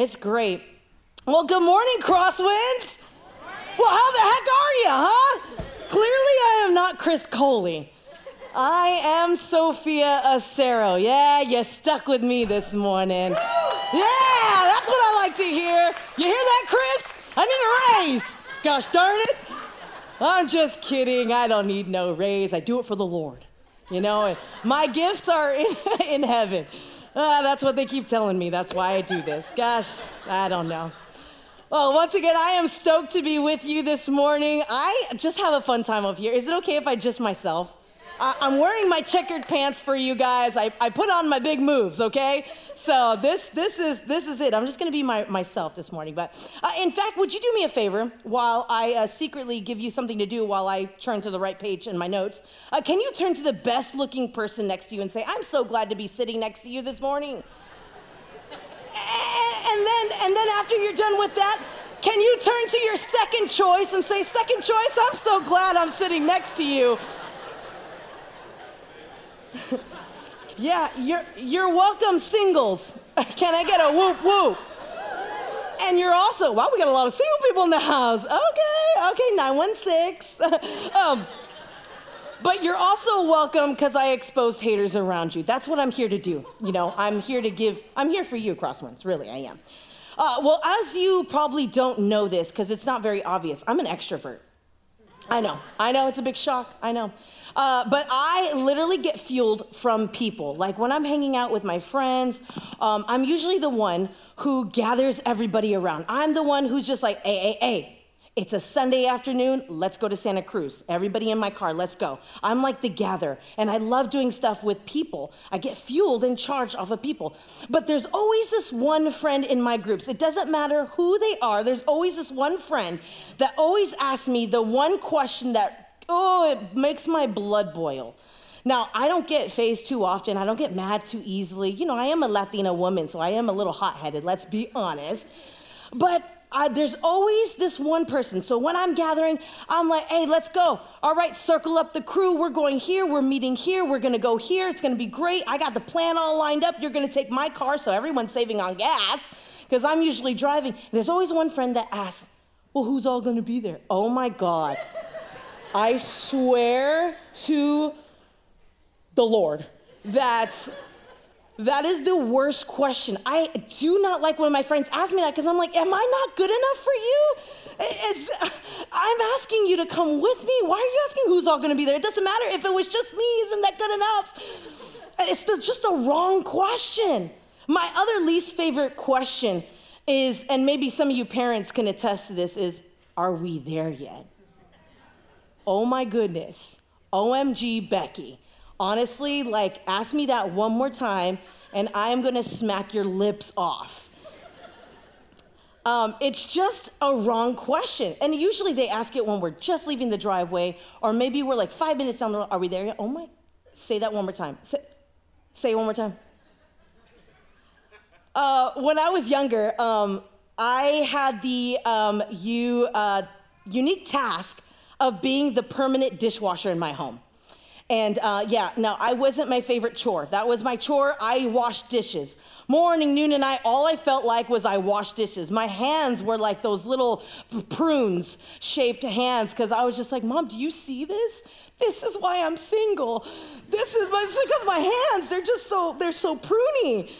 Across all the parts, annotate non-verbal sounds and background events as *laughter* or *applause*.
It's great. Well, good morning, Crosswinds. Well, how the heck are you, huh? Clearly, I am not Chris Coley. I am Sophia Acero. Yeah, you stuck with me this morning. Yeah, that's what I like to hear. You hear that, Chris? I need a raise. Gosh darn it. I'm just kidding. I don't need no raise. I do it for the Lord. You know, my gifts are in, *laughs* in heaven. Uh, that's what they keep telling me. That's why I do this. Gosh, I don't know. Well, once again, I am stoked to be with you this morning. I just have a fun time up here. Is it okay if I just myself? I, am wearing my checkered pants for you guys. I, I put on my big moves, okay? So this this is this is it. I'm just gonna be my, myself this morning. But uh, in fact, would you do me a favor while I uh, secretly give you something to do while I turn to the right page in my notes? Uh, can you turn to the best looking person next to you and say, "I'm so glad to be sitting next to you this morning." and then and then after you're done with that. Can you turn to your second choice and say, Second choice, I'm so glad I'm sitting next to you. *laughs* yeah, you're, you're welcome, singles. *laughs* Can I get a whoop whoop? And you're also, wow, we got a lot of single people in the house. Okay, okay, 916. *laughs* um, but you're also welcome because I expose haters around you. That's what I'm here to do. You know, I'm here to give, I'm here for you, Crosswinds. Really, I am. Uh, well, as you probably don't know this because it's not very obvious, I'm an extrovert. I know, I know, it's a big shock, I know. Uh, but I literally get fueled from people. Like when I'm hanging out with my friends, um, I'm usually the one who gathers everybody around. I'm the one who's just like, hey, hey, hey, it's a Sunday afternoon. Let's go to Santa Cruz. Everybody in my car, let's go. I'm like the gather, and I love doing stuff with people. I get fueled and charged off of people. But there's always this one friend in my groups. It doesn't matter who they are, there's always this one friend that always asks me the one question that, oh, it makes my blood boil. Now, I don't get phased too often. I don't get mad too easily. You know, I am a Latina woman, so I am a little hot headed, let's be honest. But I, there's always this one person. So when I'm gathering, I'm like, hey, let's go. All right, circle up the crew. We're going here. We're meeting here. We're going to go here. It's going to be great. I got the plan all lined up. You're going to take my car, so everyone's saving on gas because I'm usually driving. There's always one friend that asks, well, who's all going to be there? Oh my God. I swear to the Lord that that is the worst question. I do not like when my friends ask me that because I'm like, am I not good enough for you? It's, *laughs* I'm asking you to come with me. Why are you asking who's all going to be there? It doesn't matter if it was just me. Isn't that good enough? It's the, just a wrong question. My other least favorite question is, and maybe some of you parents can attest to this, is, are we there yet? Oh my goodness. OMG, Becky. Honestly, like, ask me that one more time, and I am gonna smack your lips off. Um, it's just a wrong question. And usually they ask it when we're just leaving the driveway, or maybe we're like five minutes down the road. Are we there yet? Oh my. Say that one more time. Say, say it one more time. Uh, when I was younger, um, I had the um, you, uh, unique task of being the permanent dishwasher in my home. And uh, yeah, no, I wasn't my favorite chore. That was my chore. I washed dishes. Morning, noon, and night, all I felt like was I washed dishes. My hands were like those little prunes shaped hands because I was just like, Mom, do you see this? This is why I'm single. This is because my hands, they're just so, they're so pruny.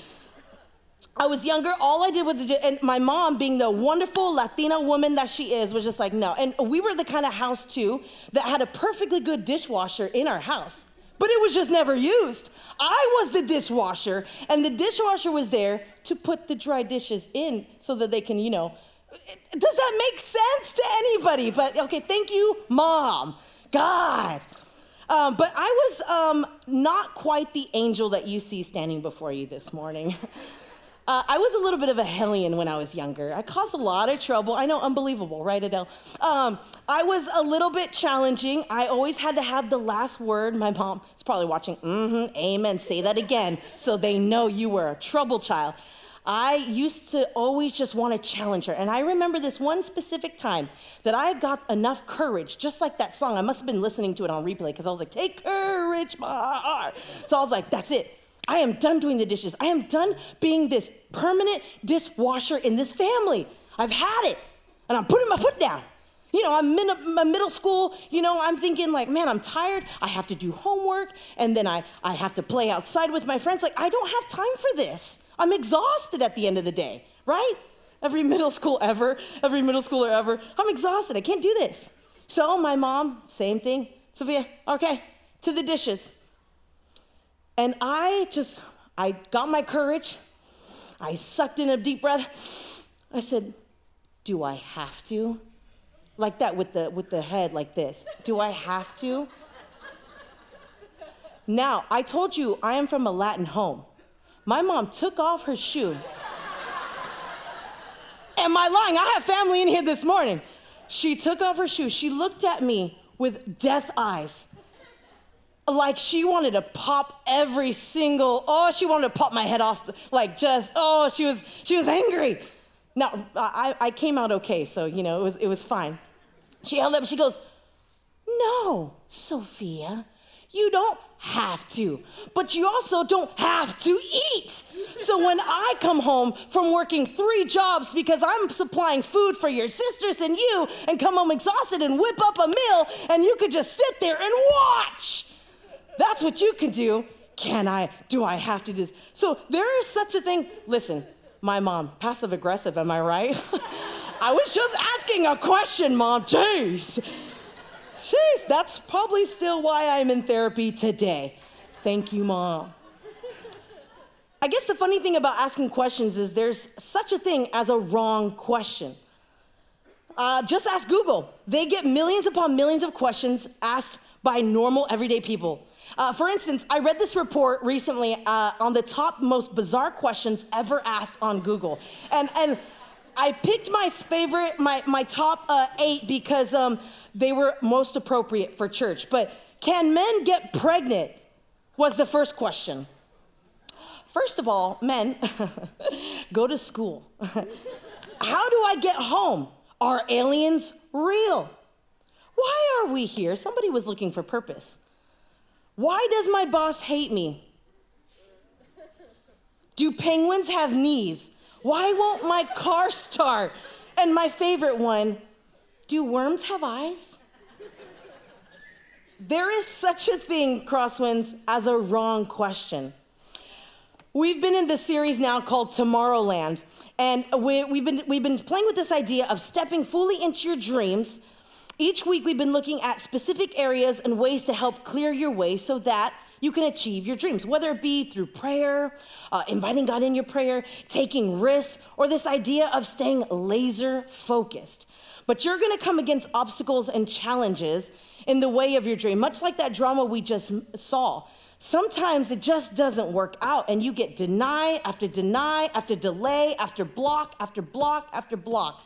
I was younger, all I did was, and my mom, being the wonderful Latina woman that she is, was just like, no. And we were the kind of house, too, that had a perfectly good dishwasher in our house, but it was just never used. I was the dishwasher, and the dishwasher was there to put the dry dishes in so that they can, you know. Does that make sense to anybody? But okay, thank you, mom. God. Um, but I was um, not quite the angel that you see standing before you this morning. *laughs* Uh, I was a little bit of a hellion when I was younger. I caused a lot of trouble. I know, unbelievable, right, Adele? Um, I was a little bit challenging. I always had to have the last word. My mom is probably watching. Mm-hmm, amen. Say that again, so they know you were a trouble child. I used to always just want to challenge her. And I remember this one specific time that I got enough courage, just like that song. I must have been listening to it on replay because I was like, Take courage, my heart. So I was like, That's it. I am done doing the dishes. I am done being this permanent dishwasher in this family. I've had it, and I'm putting my foot down. You know, I'm in my middle school, you know, I'm thinking like, man, I'm tired. I have to do homework, and then I, I have to play outside with my friends. Like, I don't have time for this. I'm exhausted at the end of the day, right? Every middle school ever, every middle schooler ever. I'm exhausted. I can't do this. So my mom, same thing. Sophia, okay, to the dishes. And I just, I got my courage. I sucked in a deep breath. I said, Do I have to? Like that with the, with the head like this. Do I have to? Now, I told you I am from a Latin home. My mom took off her shoe. Am I lying? I have family in here this morning. She took off her shoe. She looked at me with death eyes. Like she wanted to pop every single, oh, she wanted to pop my head off. Like just, oh, she was, she was angry. Now, I, I came out okay, so, you know, it was, it was fine. She held up, she goes, No, Sophia, you don't have to, but you also don't have to eat. So when I come home from working three jobs because I'm supplying food for your sisters and you, and come home exhausted and whip up a meal, and you could just sit there and watch. That's what you can do. Can I? Do I have to do this? So there is such a thing. Listen, my mom, passive aggressive, am I right? *laughs* I was just asking a question, mom. Jeez. Jeez, that's probably still why I'm in therapy today. Thank you, mom. I guess the funny thing about asking questions is there's such a thing as a wrong question. Uh, just ask Google. They get millions upon millions of questions asked by normal, everyday people. Uh, for instance, I read this report recently uh, on the top most bizarre questions ever asked on Google. And, and I picked my favorite, my, my top uh, eight because um, they were most appropriate for church. But can men get pregnant? Was the first question. First of all, men, *laughs* go to school. *laughs* How do I get home? Are aliens real? Why are we here? Somebody was looking for purpose. Why does my boss hate me? Do penguins have knees? Why won't my car start? And my favorite one do worms have eyes? There is such a thing, crosswinds, as a wrong question. We've been in this series now called Tomorrowland, and we, have been, we've been playing with this idea of stepping fully into your dreams. Each week, we've been looking at specific areas and ways to help clear your way so that you can achieve your dreams, whether it be through prayer, uh, inviting God in your prayer, taking risks, or this idea of staying laser focused. But you're gonna come against obstacles and challenges in the way of your dream, much like that drama we just saw. Sometimes it just doesn't work out, and you get deny after deny after delay after block after block after block.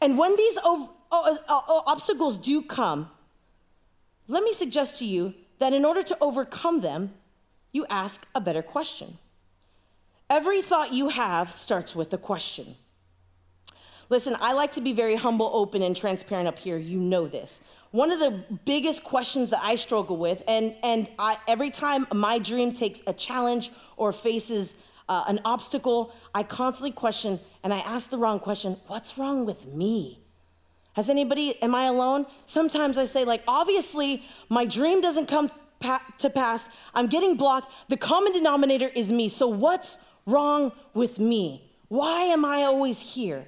And when these uh, obstacles do come, let me suggest to you that in order to overcome them, you ask a better question. Every thought you have starts with a question. Listen, I like to be very humble, open, and transparent up here. You know this. One of the biggest questions that I struggle with, and, and I, every time my dream takes a challenge or faces uh, an obstacle, I constantly question and I ask the wrong question what's wrong with me? Has anybody, am I alone? Sometimes I say, like, obviously, my dream doesn't come pa- to pass. I'm getting blocked. The common denominator is me. So, what's wrong with me? Why am I always here?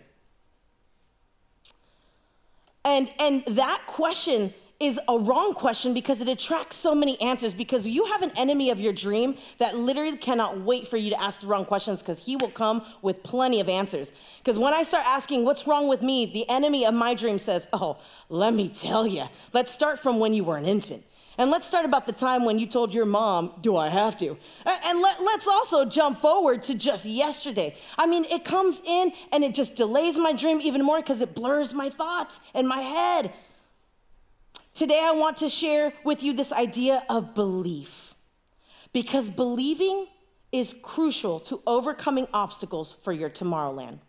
And, and that question is a wrong question because it attracts so many answers because you have an enemy of your dream that literally cannot wait for you to ask the wrong questions because he will come with plenty of answers. Because when I start asking what's wrong with me, the enemy of my dream says, "Oh, let me tell you. Let's start from when you were an infant." And let's start about the time when you told your mom, Do I have to? And let, let's also jump forward to just yesterday. I mean, it comes in and it just delays my dream even more because it blurs my thoughts and my head. Today, I want to share with you this idea of belief because believing is crucial to overcoming obstacles for your Tomorrowland.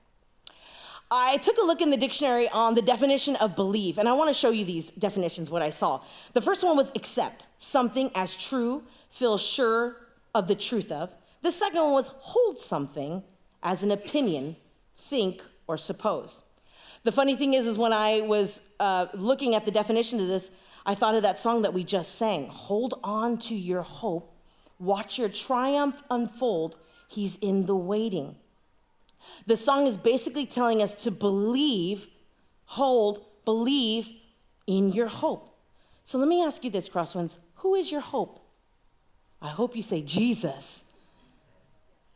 I took a look in the dictionary on the definition of believe, and I want to show you these definitions, what I saw. The first one was accept something as true, feel sure of the truth of. The second one was hold something as an opinion, think, or suppose. The funny thing is, is when I was uh, looking at the definition of this, I thought of that song that we just sang Hold on to your hope, watch your triumph unfold. He's in the waiting. The song is basically telling us to believe, hold, believe in your hope. So let me ask you this, Crosswinds who is your hope? I hope you say Jesus.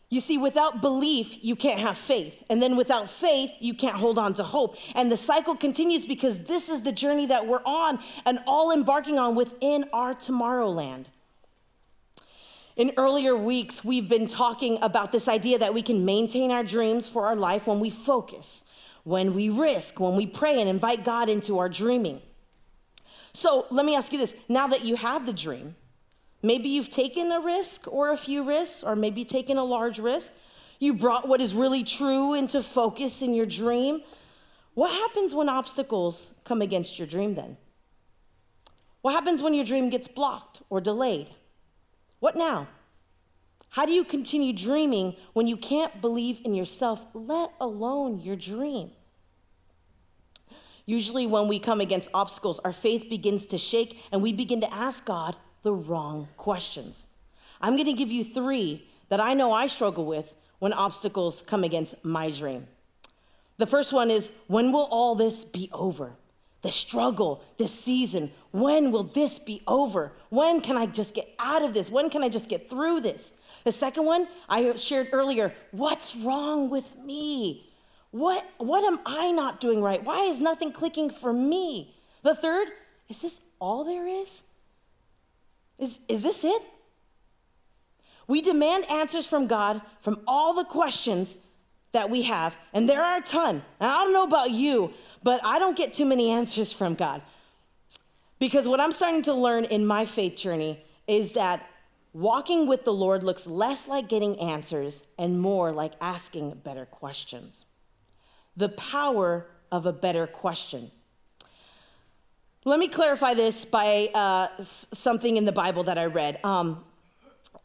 You see, without belief, you can't have faith. And then without faith, you can't hold on to hope. And the cycle continues because this is the journey that we're on and all embarking on within our Tomorrowland. In earlier weeks, we've been talking about this idea that we can maintain our dreams for our life when we focus, when we risk, when we pray and invite God into our dreaming. So let me ask you this now that you have the dream, Maybe you've taken a risk or a few risks, or maybe taken a large risk. You brought what is really true into focus in your dream. What happens when obstacles come against your dream then? What happens when your dream gets blocked or delayed? What now? How do you continue dreaming when you can't believe in yourself, let alone your dream? Usually, when we come against obstacles, our faith begins to shake and we begin to ask God, the wrong questions. I'm going to give you three that I know I struggle with when obstacles come against my dream. The first one is when will all this be over? The struggle, this season, when will this be over? When can I just get out of this? When can I just get through this? The second one I shared earlier what's wrong with me? What, what am I not doing right? Why is nothing clicking for me? The third is this all there is? Is, is this it? We demand answers from God from all the questions that we have, and there are a ton. And I don't know about you, but I don't get too many answers from God. Because what I'm starting to learn in my faith journey is that walking with the Lord looks less like getting answers and more like asking better questions. The power of a better question. Let me clarify this by uh, something in the Bible that I read. Um,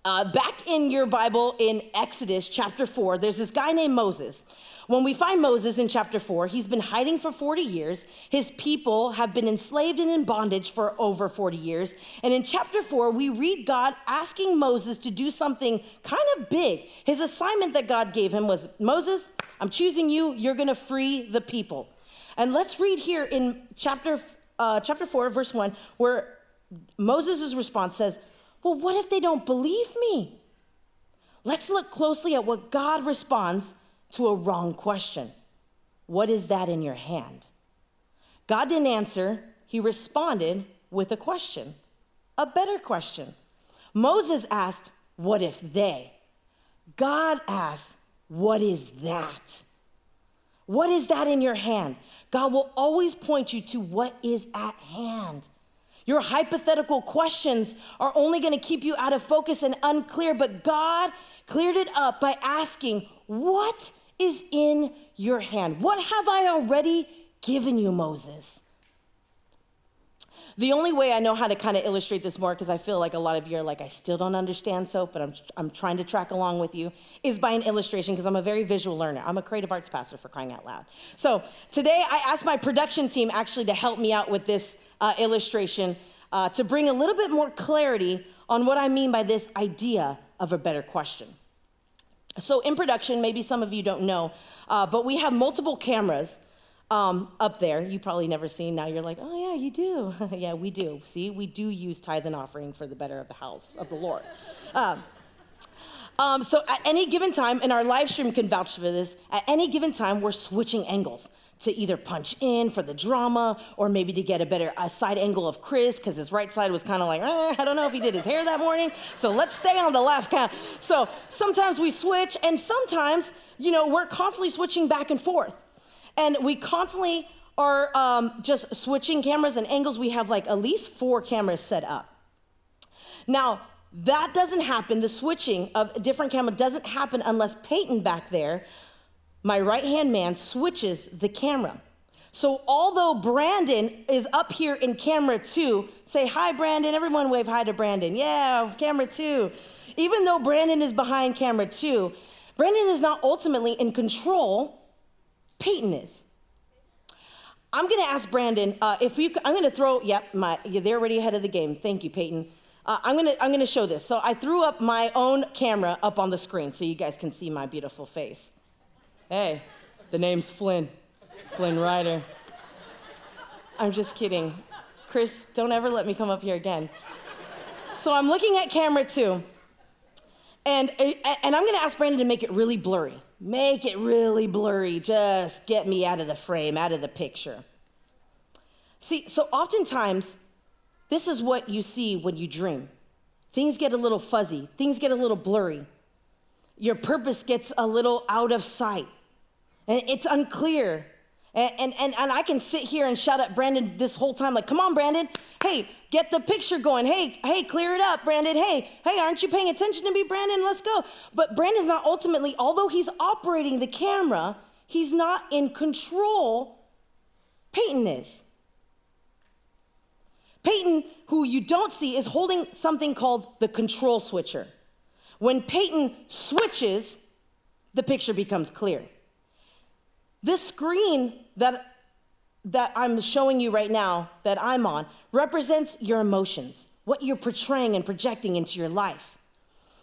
uh, back in your Bible in Exodus chapter 4, there's this guy named Moses. When we find Moses in chapter 4, he's been hiding for 40 years. His people have been enslaved and in bondage for over 40 years. And in chapter 4, we read God asking Moses to do something kind of big. His assignment that God gave him was Moses, I'm choosing you, you're gonna free the people. And let's read here in chapter uh, chapter 4, verse 1, where Moses' response says, Well, what if they don't believe me? Let's look closely at what God responds to a wrong question What is that in your hand? God didn't answer, he responded with a question, a better question. Moses asked, What if they? God asked, What is that? What is that in your hand? God will always point you to what is at hand. Your hypothetical questions are only going to keep you out of focus and unclear, but God cleared it up by asking, What is in your hand? What have I already given you, Moses? The only way I know how to kind of illustrate this more, because I feel like a lot of you are like, I still don't understand soap, but I'm, I'm trying to track along with you, is by an illustration, because I'm a very visual learner. I'm a creative arts pastor for crying out loud. So today I asked my production team actually to help me out with this uh, illustration uh, to bring a little bit more clarity on what I mean by this idea of a better question. So in production, maybe some of you don't know, uh, but we have multiple cameras um, up there. You probably never seen. Now you're like, oh yeah, you do. *laughs* yeah, we do. See, we do use tithe and offering for the better of the house of the Lord. Um, um, so at any given time, and our live stream can vouch for this. At any given time, we're switching angles to either punch in for the drama or maybe to get a better a side angle of Chris because his right side was kind of like, eh, I don't know if he did his hair that morning. So let's stay on the left count. So sometimes we switch, and sometimes, you know, we're constantly switching back and forth. And we constantly are um, just switching cameras and angles. We have like at least four cameras set up. Now, that doesn't happen, the switching of different camera doesn't happen unless Peyton back there, my right hand man, switches the camera. So, although Brandon is up here in camera two, say hi, Brandon. Everyone wave hi to Brandon. Yeah, camera two. even though Brandon is behind camera two, Brandon is not ultimately in control, Peyton is. I'm gonna ask Brandon uh, if you. I'm gonna throw. Yep, my. They're already ahead of the game. Thank you, Peyton. Uh, I'm gonna. I'm gonna show this. So I threw up my own camera up on the screen so you guys can see my beautiful face. Hey, the name's Flynn. Flynn Rider. I'm just kidding. Chris, don't ever let me come up here again. So I'm looking at camera two, and, and I'm gonna ask Brandon to make it really blurry. Make it really blurry. Just get me out of the frame, out of the picture. See, so oftentimes, this is what you see when you dream. Things get a little fuzzy, things get a little blurry. Your purpose gets a little out of sight, and it's unclear. And, and, and, and I can sit here and shout at Brandon this whole time, like, come on, Brandon. Hey, get the picture going. Hey, hey, clear it up, Brandon. Hey, hey, aren't you paying attention to me, Brandon? Let's go. But Brandon's not ultimately, although he's operating the camera, he's not in control. Peyton is. Peyton, who you don't see, is holding something called the control switcher. When Peyton switches, the picture becomes clear. This screen that, that I'm showing you right now, that I'm on, represents your emotions, what you're portraying and projecting into your life.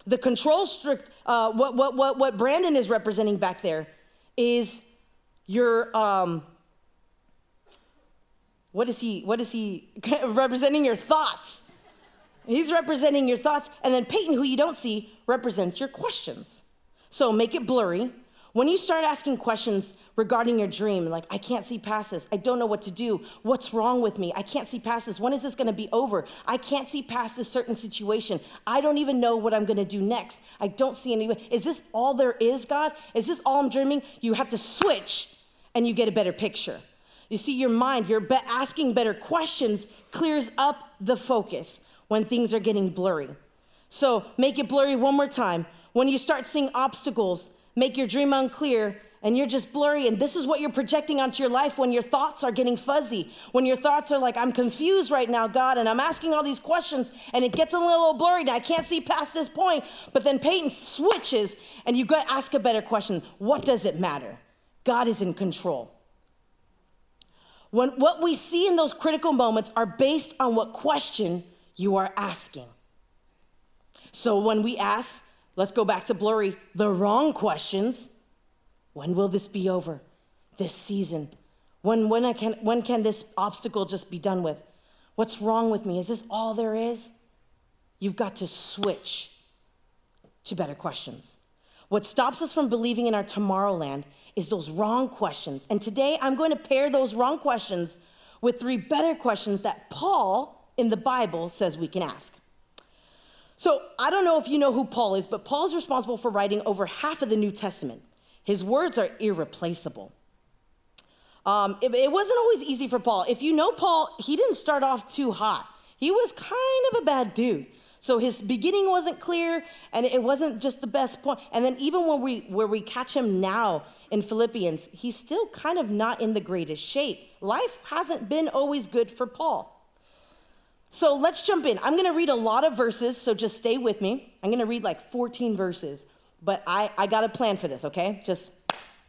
The control strict, uh, what, what, what, what Brandon is representing back there is your, um, what is he, what is he *laughs* representing your thoughts? He's representing your thoughts. And then Peyton, who you don't see, represents your questions. So make it blurry, when you start asking questions regarding your dream, like, I can't see past this, I don't know what to do, what's wrong with me, I can't see past this, when is this gonna be over? I can't see past this certain situation, I don't even know what I'm gonna do next, I don't see any, way. is this all there is, God? Is this all I'm dreaming? You have to switch and you get a better picture. You see, your mind, your be- asking better questions clears up the focus when things are getting blurry. So make it blurry one more time. When you start seeing obstacles, make your dream unclear, and you're just blurry. And this is what you're projecting onto your life when your thoughts are getting fuzzy. When your thoughts are like, I'm confused right now, God, and I'm asking all these questions, and it gets a little blurry, and I can't see past this point. But then Peyton switches, and you got to ask a better question What does it matter? God is in control. When what we see in those critical moments are based on what question you are asking. So when we ask, Let's go back to blurry, the wrong questions. When will this be over? This season? When, when, I can, when can this obstacle just be done with? What's wrong with me? Is this all there is? You've got to switch to better questions. What stops us from believing in our tomorrowland is those wrong questions. And today I'm going to pair those wrong questions with three better questions that Paul in the Bible says we can ask. So I don't know if you know who Paul is, but Paul is responsible for writing over half of the New Testament. His words are irreplaceable. Um, it, it wasn't always easy for Paul. If you know Paul, he didn't start off too hot. He was kind of a bad dude. So his beginning wasn't clear, and it wasn't just the best point. And then even when we where we catch him now in Philippians, he's still kind of not in the greatest shape. Life hasn't been always good for Paul. So let's jump in. I'm to read a lot of verses, so just stay with me. I'm to read like 14 verses, but I, I got a plan for this, okay? Just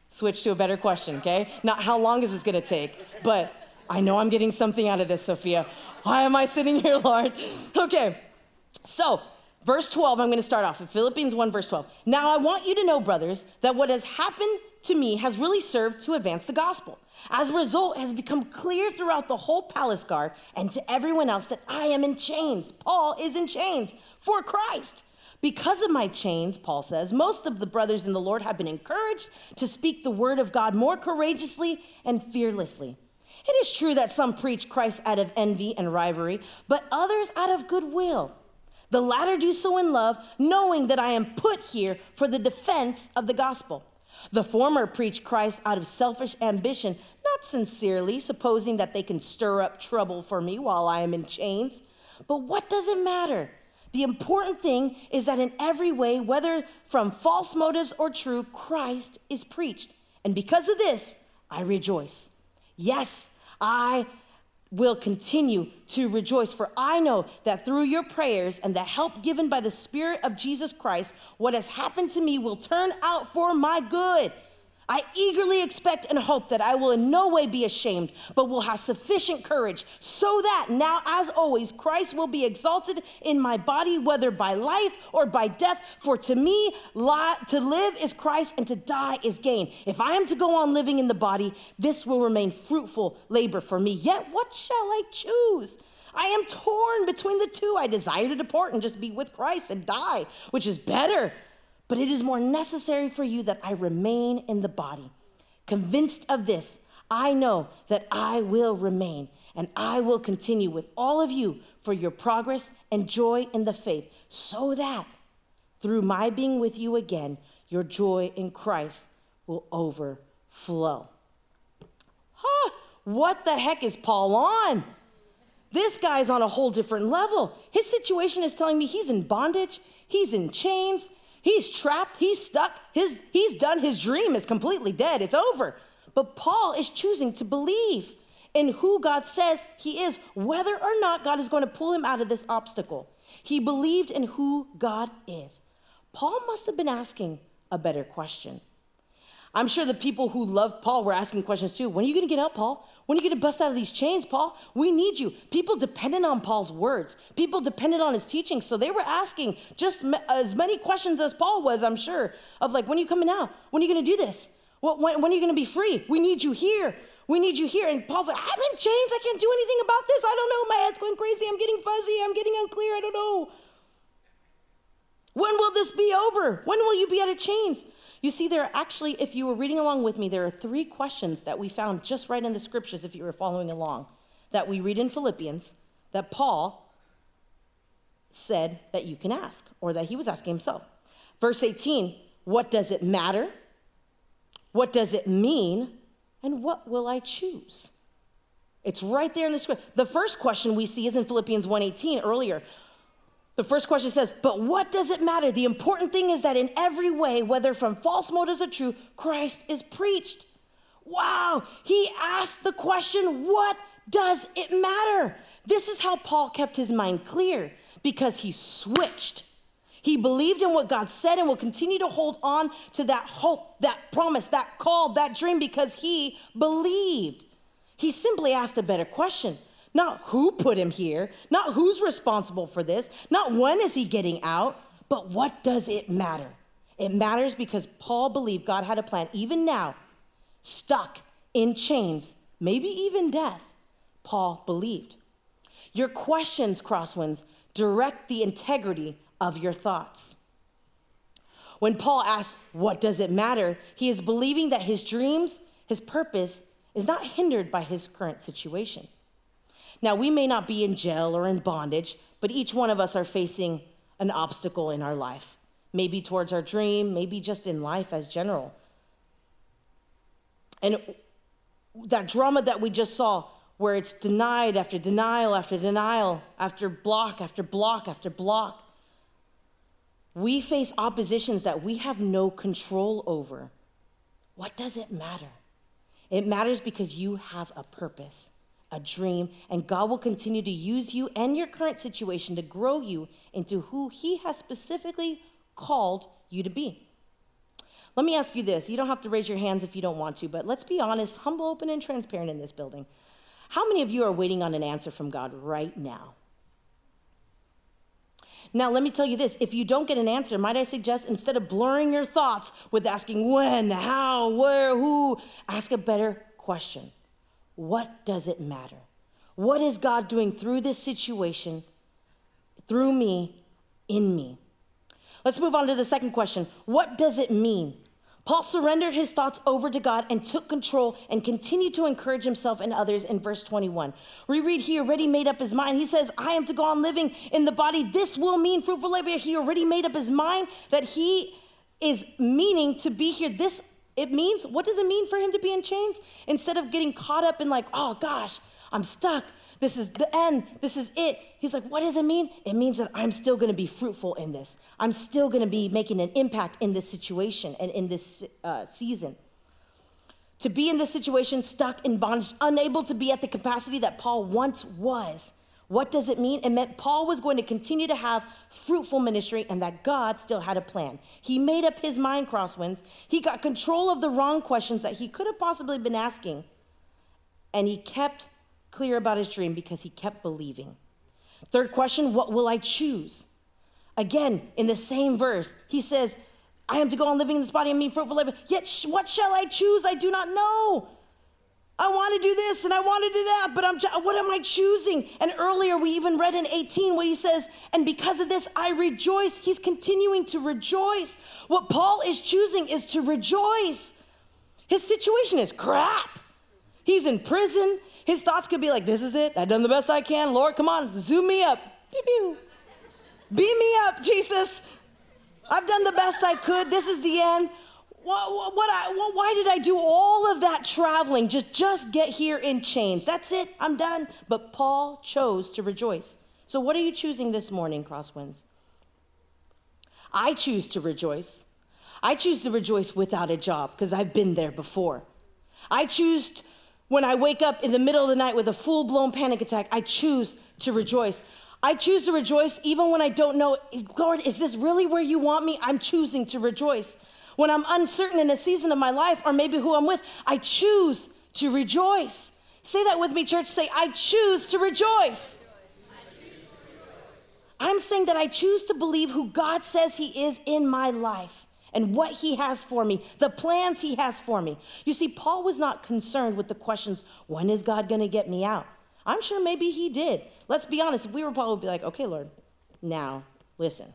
switch to a better question, okay? Not how long is this to take, but I know I'm getting something out of this, Sophia. Why am I sitting here, *laughs* Lord? Okay, so verse 12, I'm to start off in Philippians 1, verse 12. Now I want you to know, brothers, that what has happened to me has really served to advance the gospel. As a result, it has become clear throughout the whole palace guard and to everyone else that I am in chains. Paul is in chains for Christ. Because of my chains, Paul says, most of the brothers in the Lord have been encouraged to speak the word of God more courageously and fearlessly. It is true that some preach Christ out of envy and rivalry, but others out of goodwill. The latter do so in love, knowing that I am put here for the defense of the gospel. The former preach Christ out of selfish ambition, not sincerely, supposing that they can stir up trouble for me while I am in chains. But what does it matter? The important thing is that in every way, whether from false motives or true, Christ is preached. And because of this, I rejoice. Yes, I will continue to rejoice. For I know that through your prayers and the help given by the Spirit of Jesus Christ, what has happened to me will turn out for my good. I eagerly expect and hope that I will in no way be ashamed, but will have sufficient courage, so that now, as always, Christ will be exalted in my body, whether by life or by death. For to me, to live is Christ, and to die is gain. If I am to go on living in the body, this will remain fruitful labor for me. Yet, what shall I choose? I am torn between the two. I desire to depart and just be with Christ and die, which is better. But it is more necessary for you that I remain in the body. Convinced of this, I know that I will remain and I will continue with all of you for your progress and joy in the faith, so that through my being with you again, your joy in Christ will overflow. Huh, what the heck is Paul on? This guy's on a whole different level. His situation is telling me he's in bondage, he's in chains, He's trapped, he's stuck, his, he's done, his dream is completely dead, it's over. But Paul is choosing to believe in who God says he is, whether or not God is going to pull him out of this obstacle. He believed in who God is. Paul must have been asking a better question. I'm sure the people who love Paul were asking questions too. When are you going to get out, Paul? When are you going to bust out of these chains, Paul? We need you. People depended on Paul's words, people depended on his teaching. So they were asking just as many questions as Paul was, I'm sure, of like, when are you coming out? When are you going to do this? When, when are you going to be free? We need you here. We need you here. And Paul's like, I'm in chains. I can't do anything about this. I don't know. My head's going crazy. I'm getting fuzzy. I'm getting unclear. I don't know. When will this be over? When will you be out of chains? You see, there are actually, if you were reading along with me, there are three questions that we found just right in the scriptures, if you were following along, that we read in Philippians that Paul said that you can ask, or that he was asking himself. Verse 18 What does it matter? What does it mean? And what will I choose? It's right there in the script. The first question we see is in Philippians 1:18 earlier. The first question says, But what does it matter? The important thing is that in every way, whether from false motives or true, Christ is preached. Wow, he asked the question, What does it matter? This is how Paul kept his mind clear because he switched. He believed in what God said and will continue to hold on to that hope, that promise, that call, that dream because he believed. He simply asked a better question not who put him here, not who's responsible for this, not when is he getting out, but what does it matter? It matters because Paul believed God had a plan, even now, stuck in chains, maybe even death. Paul believed. Your questions, crosswinds, direct the integrity of your thoughts. When Paul asks, What does it matter? he is believing that his dreams, his purpose, is not hindered by his current situation. Now, we may not be in jail or in bondage, but each one of us are facing an obstacle in our life, maybe towards our dream, maybe just in life as general. And that drama that we just saw, where it's denied after denial after denial, after block after block after block, we face oppositions that we have no control over. What does it matter? It matters because you have a purpose a dream, and God will continue to use you and your current situation to grow you into who He has specifically called you to be. Let me ask you this. You don't have to raise your hands if you don't want to, but let's be honest, humble, open, and transparent in this building. How many of you are waiting on an answer from God right now? Now, let me tell you this if you don't get an answer, might I suggest instead of blurring your thoughts with asking when, how, where, who, ask a better question what does it matter? What is God doing through this situation, through me, in me? Let's move on to the second question. What does it mean? Paul surrendered his thoughts over to God and took control and continued to encourage himself and others in verse 21. We read he already made up his mind. He says, I am to go on living in the body. This will mean fruitful labor. He already made up his mind that he is meaning to be here. This it means, what does it mean for him to be in chains? Instead of getting caught up in, like, oh gosh, I'm stuck. This is the end. This is it. He's like, what does it mean? It means that I'm still going to be fruitful in this. I'm still going to be making an impact in this situation and in this uh, season. to be in this situation, stuck in bondage, unable to be at the capacity that Paul once was. What does it mean? It meant Paul was going to continue to have fruitful ministry and that God still had a plan. He made up his mind, crosswinds. He got control of the wrong questions that he could have possibly been asking. And he kept clear about his dream because he kept believing. Third question what will I choose? Again, in the same verse, he says, I am to go on living in this body and being fruitful living. Yet what shall I choose? I do not know. I want to do this and I want to do that, but I'm what am I choosing? And earlier we even read in 18 what he says, and because of this I rejoice. He's continuing to rejoice. What Paul is choosing is to rejoice. His situation is crap. He's in prison. His thoughts could be like, this is it. I've done the best I can. Lord, come on, zoom me up. Pew, pew. Beam me up, Jesus. I've done the best I could. This is the end. What, what I, what, why did I do all of that traveling? Just, just get here in chains. That's it. I'm done. But Paul chose to rejoice. So, what are you choosing this morning, Crosswinds? I choose to rejoice. I choose to rejoice without a job because I've been there before. I choose when I wake up in the middle of the night with a full blown panic attack, I choose to rejoice. I choose to rejoice even when I don't know, Lord, is this really where you want me? I'm choosing to rejoice. When I'm uncertain in a season of my life or maybe who I'm with, I choose to rejoice. Say that with me, church. Say, I choose to rejoice. I'm saying that I choose to believe who God says He is in my life and what He has for me, the plans He has for me. You see, Paul was not concerned with the questions when is God going to get me out? I'm sure maybe he did. Let's be honest, if we were Paul, we'd be like, okay, Lord, now listen.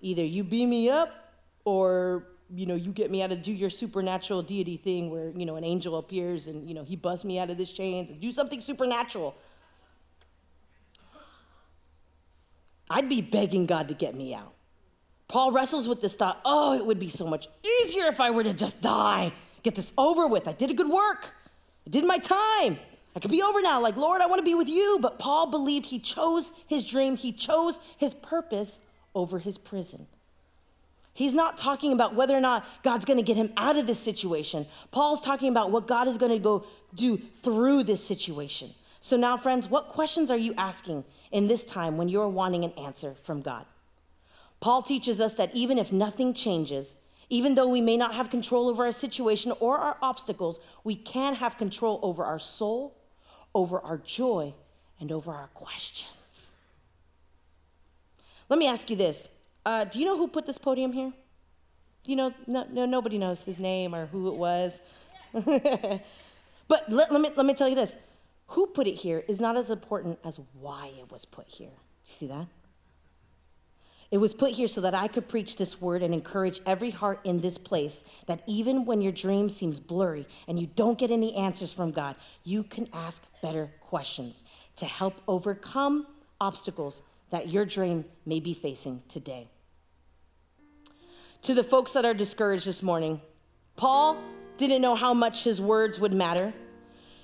Either you beam me up or you know you get me out of do your supernatural deity thing where you know an angel appears and you know he busts me out of this chains and do something supernatural. I'd be begging god to get me out. Paul wrestles with this thought oh it would be so much easier if i were to just die. Get this over with. I did a good work. I did my time. I could be over now. Like lord i want to be with you. But paul believed he chose his dream. He chose his purpose over his prison He's not talking about whether or not God's going to get him out of this situation. Paul's talking about what God is going to go do through this situation. So now, friends, what questions are you asking in this time when you're wanting an answer from God? Paul teaches us that even if nothing changes, even though we may not have control over our situation or our obstacles, we can have control over our soul, over our joy, and over our questions. Let me ask you this uh, do you know who put this podium here? Do you know? No, no nobody knows his name or who it was. *laughs* but let, let, me, let me tell you this who put it here is not as important as why it was put here. You see that? It was put here so that I could preach this word and encourage every heart in this place that even when your dream seems blurry and you don't get any answers from God, you can ask better questions to help overcome obstacles that your dream may be facing today to the folks that are discouraged this morning. Paul didn't know how much his words would matter.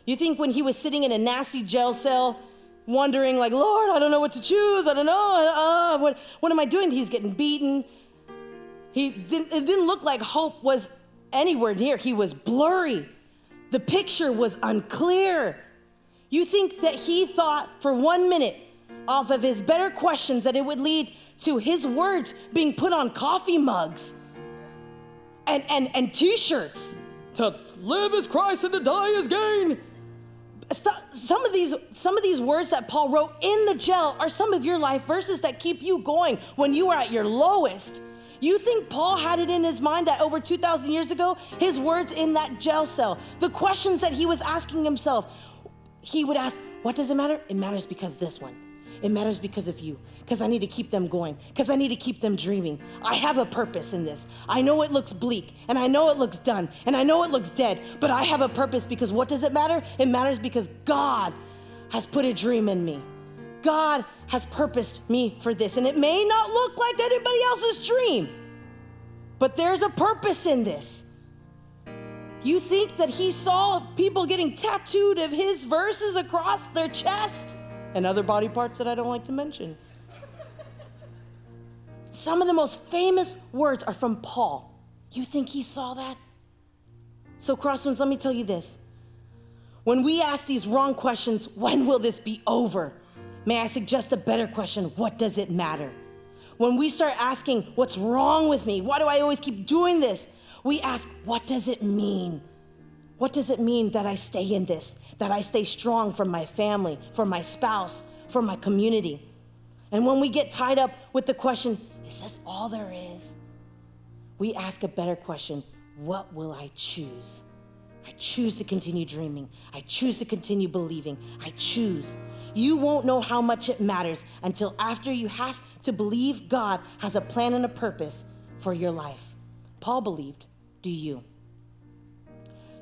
You think when he was sitting in a nasty jail cell, wondering, like, Lord, I don't know what to choose. I don't know. Uh, what, what am I doing? He's getting beaten. He didn't, it didn't look like hope was anywhere near. He was blurry. The picture was unclear. You think that he thought for one minute off of his better questions that it would lead to his words being put on coffee mugs and, and, and t shirts. To live as Christ and to die as gain. So, some of these some of these words that Paul wrote in the jail are some of your life verses that keep you going when you are at your lowest. You think Paul had it in his mind that over 2,000 years ago, his words in that jail cell, the questions that he was asking himself, he would ask, What does it matter? It matters because this one. It matters because of you, because I need to keep them going, because I need to keep them dreaming. I have a purpose in this. I know it looks bleak, and I know it looks done, and I know it looks dead, but I have a purpose because what does it matter? It matters because God has put a dream in me. God has purposed me for this, and it may not look like anybody else's dream, but there's a purpose in this. You think that he saw people getting tattooed of his verses across their chest? And other body parts that I don't like to mention. Some of the most famous words are from Paul. You think he saw that? So, Crosswinds, let me tell you this. When we ask these wrong questions, when will this be over? May I suggest a better question? What does it matter? When we start asking, what's wrong with me? Why do I always keep doing this? We ask, what does it mean? What does it mean that I stay in this? That I stay strong for my family, for my spouse, for my community? And when we get tied up with the question, is this all there is? We ask a better question what will I choose? I choose to continue dreaming. I choose to continue believing. I choose. You won't know how much it matters until after you have to believe God has a plan and a purpose for your life. Paul believed. Do you?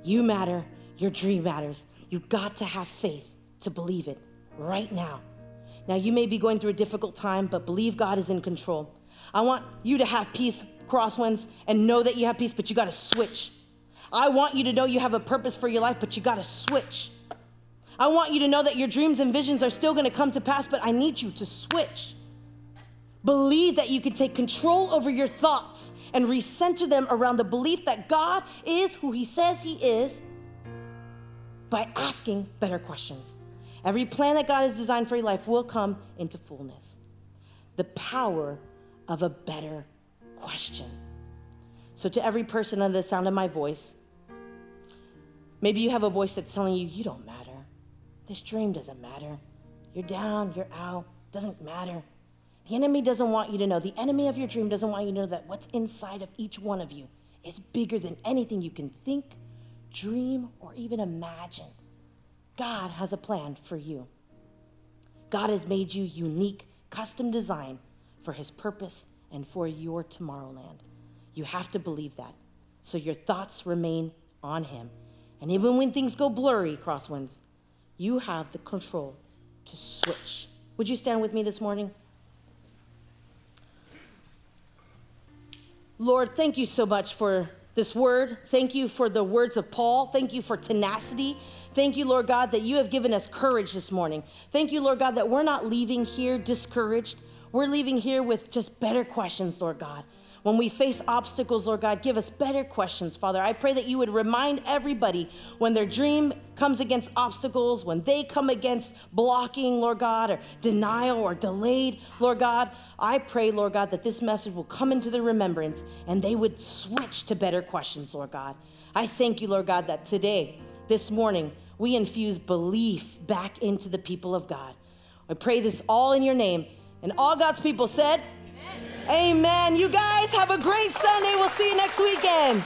You matter. Your dream matters. You got to have faith to believe it right now. Now, you may be going through a difficult time, but believe God is in control. I want you to have peace, crosswinds, and know that you have peace, but you got to switch. I want you to know you have a purpose for your life, but you got to switch. I want you to know that your dreams and visions are still going to come to pass, but I need you to switch. Believe that you can take control over your thoughts and recenter them around the belief that God is who He says He is by asking better questions. Every plan that God has designed for your life will come into fullness. The power of a better question. So, to every person under the sound of my voice, maybe you have a voice that's telling you, you don't matter. This dream doesn't matter. You're down, you're out, doesn't matter. The enemy doesn't want you to know. The enemy of your dream doesn't want you to know that what's inside of each one of you is bigger than anything you can think, dream, or even imagine. God has a plan for you. God has made you unique, custom design for his purpose and for your tomorrowland. You have to believe that. So your thoughts remain on him. And even when things go blurry, crosswinds, you have the control to switch. Would you stand with me this morning? Lord, thank you so much for this word. Thank you for the words of Paul. Thank you for tenacity. Thank you, Lord God, that you have given us courage this morning. Thank you, Lord God, that we're not leaving here discouraged. We're leaving here with just better questions, Lord God. When we face obstacles, Lord God, give us better questions, Father. I pray that you would remind everybody when their dream comes against obstacles, when they come against blocking, Lord God, or denial or delayed, Lord God, I pray, Lord God, that this message will come into their remembrance and they would switch to better questions, Lord God. I thank you, Lord God, that today, this morning, we infuse belief back into the people of God. I pray this all in your name. And all God's people said, Amen. You guys have a great Sunday. We'll see you next weekend.